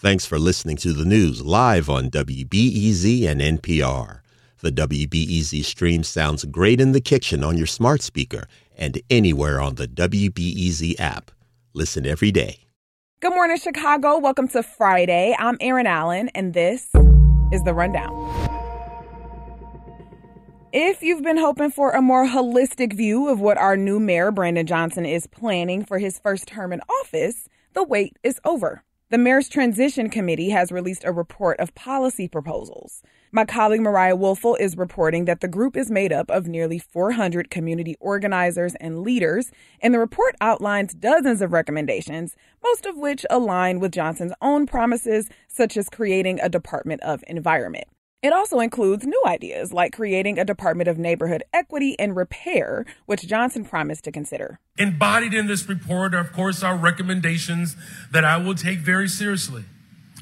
Thanks for listening to the news live on WBEZ and NPR. The WBEZ stream sounds great in the kitchen on your smart speaker and anywhere on the WBEZ app. Listen every day. Good morning, Chicago. Welcome to Friday. I'm Erin Allen, and this is The Rundown. If you've been hoping for a more holistic view of what our new mayor, Brandon Johnson, is planning for his first term in office, the wait is over. The Mayor's Transition Committee has released a report of policy proposals. My colleague Mariah Woelfel is reporting that the group is made up of nearly 400 community organizers and leaders, and the report outlines dozens of recommendations, most of which align with Johnson's own promises, such as creating a Department of Environment. It also includes new ideas like creating a Department of Neighborhood Equity and Repair, which Johnson promised to consider. Embodied in this report are, of course, our recommendations that I will take very seriously.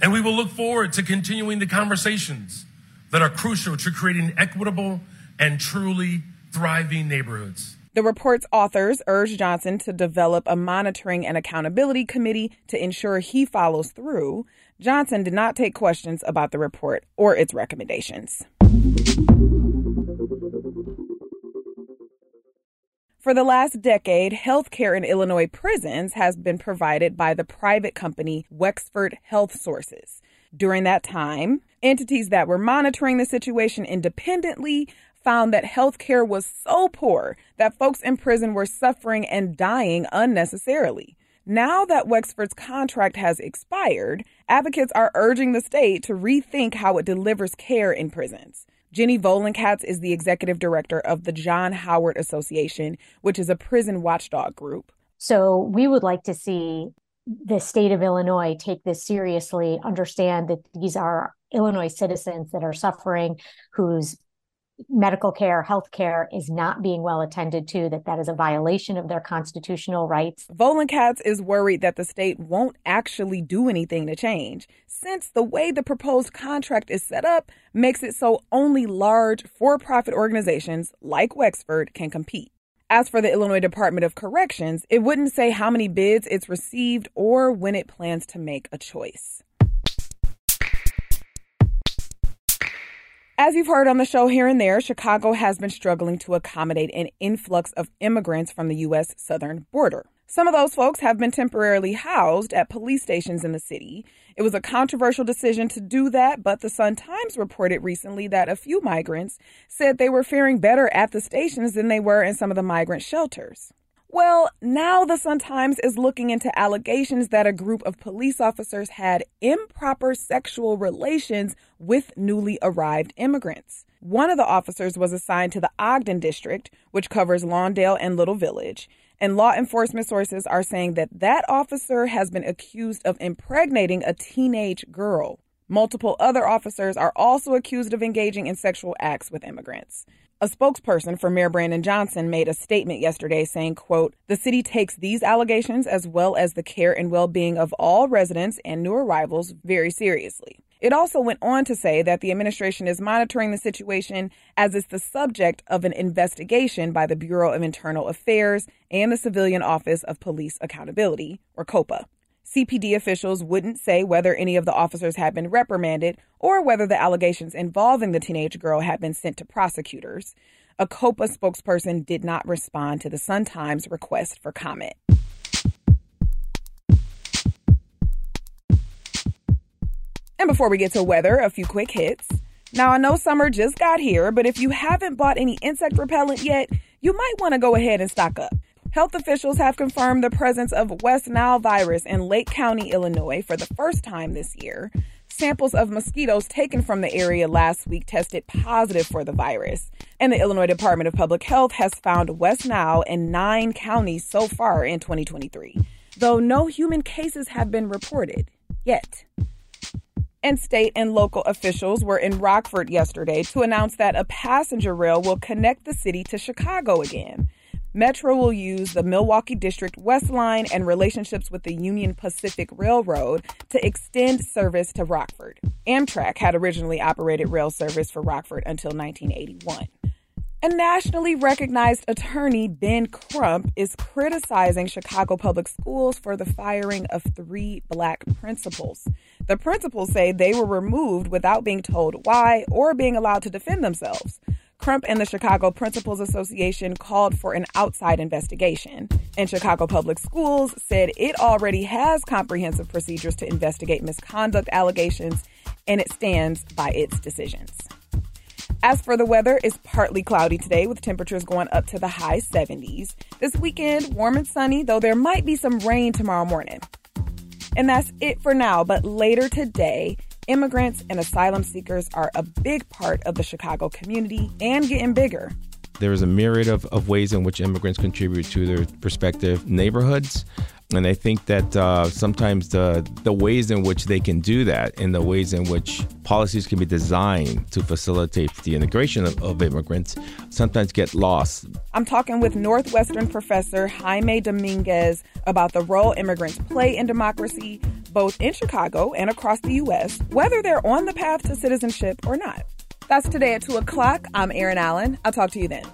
And we will look forward to continuing the conversations that are crucial to creating equitable and truly thriving neighborhoods. The report's authors urge Johnson to develop a monitoring and accountability committee to ensure he follows through. Johnson did not take questions about the report or its recommendations. For the last decade, health care in Illinois prisons has been provided by the private company Wexford Health Sources. During that time, entities that were monitoring the situation independently found that health care was so poor that folks in prison were suffering and dying unnecessarily. Now that Wexford's contract has expired, advocates are urging the state to rethink how it delivers care in prisons. Jenny Vollen-Katz is the executive director of the John Howard Association, which is a prison watchdog group. So we would like to see the state of Illinois take this seriously, understand that these are Illinois citizens that are suffering, whose medical care, health care is not being well attended to, that that is a violation of their constitutional rights. Vollen-Katz is worried that the state won't actually do anything to change, since the way the proposed contract is set up makes it so only large for profit organizations like Wexford can compete. As for the Illinois Department of Corrections, it wouldn't say how many bids it's received or when it plans to make a choice. As you've heard on the show here and there, Chicago has been struggling to accommodate an influx of immigrants from the U.S. southern border. Some of those folks have been temporarily housed at police stations in the city. It was a controversial decision to do that, but the Sun Times reported recently that a few migrants said they were faring better at the stations than they were in some of the migrant shelters. Well, now the Sun Times is looking into allegations that a group of police officers had improper sexual relations with newly arrived immigrants. One of the officers was assigned to the Ogden district, which covers Lawndale and Little Village, and law enforcement sources are saying that that officer has been accused of impregnating a teenage girl. Multiple other officers are also accused of engaging in sexual acts with immigrants. A spokesperson for Mayor Brandon Johnson made a statement yesterday saying, quote, "The city takes these allegations as well as the care and well-being of all residents and new arrivals very seriously." It also went on to say that the administration is monitoring the situation as it's the subject of an investigation by the Bureau of Internal Affairs and the Civilian Office of Police Accountability, or COPA. CPD officials wouldn't say whether any of the officers had been reprimanded or whether the allegations involving the teenage girl had been sent to prosecutors. A COPA spokesperson did not respond to the Sun Times request for comment. And before we get to weather, a few quick hits. Now, I know summer just got here, but if you haven't bought any insect repellent yet, you might want to go ahead and stock up. Health officials have confirmed the presence of West Nile virus in Lake County, Illinois for the first time this year. Samples of mosquitoes taken from the area last week tested positive for the virus. And the Illinois Department of Public Health has found West Nile in nine counties so far in 2023, though no human cases have been reported yet. And state and local officials were in Rockford yesterday to announce that a passenger rail will connect the city to Chicago again. Metra will use the Milwaukee District West Line and relationships with the Union Pacific Railroad to extend service to Rockford. Amtrak had originally operated rail service for Rockford until 1981. A nationally recognized attorney, Ben Crump, is criticizing Chicago public schools for the firing of three black principals. The principals say they were removed without being told why or being allowed to defend themselves. Crump and the Chicago Principals Association called for an outside investigation. And Chicago Public Schools said it already has comprehensive procedures to investigate misconduct allegations and it stands by its decisions. As for the weather, it's partly cloudy today with temperatures going up to the high 70s. This weekend, warm and sunny, though there might be some rain tomorrow morning. And that's it for now, but later today, immigrants and asylum seekers are a big part of the Chicago community and getting bigger. There is a myriad of, of ways in which immigrants contribute to their respective neighborhoods. And I think that uh, sometimes the the ways in which they can do that, and the ways in which policies can be designed to facilitate the integration of, of immigrants, sometimes get lost. I'm talking with Northwestern professor Jaime Dominguez about the role immigrants play in democracy, both in Chicago and across the U.S., whether they're on the path to citizenship or not. That's today at 2 o'clock. I'm Erin Allen. I'll talk to you then.